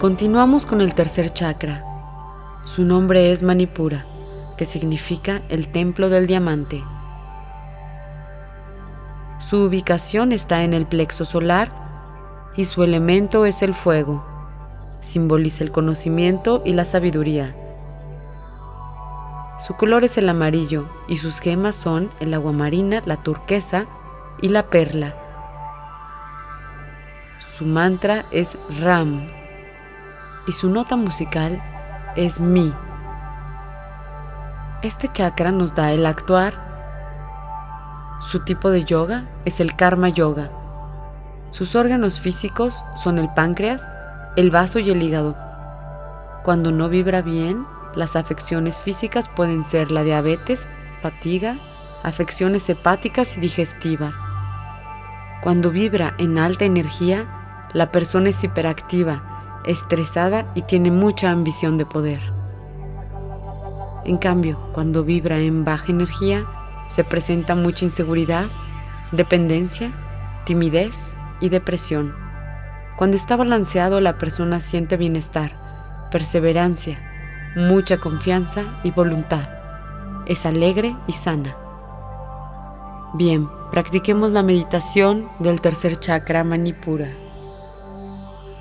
Continuamos con el tercer chakra. Su nombre es Manipura, que significa el templo del diamante. Su ubicación está en el plexo solar y su elemento es el fuego. Simboliza el conocimiento y la sabiduría. Su color es el amarillo y sus gemas son el agua marina, la turquesa y la perla. Su mantra es Ram y su nota musical es Mi. Este chakra nos da el actuar. Su tipo de yoga es el Karma Yoga. Sus órganos físicos son el páncreas, el vaso y el hígado. Cuando no vibra bien, las afecciones físicas pueden ser la diabetes, fatiga, afecciones hepáticas y digestivas. Cuando vibra en alta energía, la persona es hiperactiva, estresada y tiene mucha ambición de poder. En cambio, cuando vibra en baja energía, se presenta mucha inseguridad, dependencia, timidez y depresión. Cuando está balanceado, la persona siente bienestar, perseverancia, mucha confianza y voluntad. Es alegre y sana. Bien, practiquemos la meditación del tercer chakra manipura.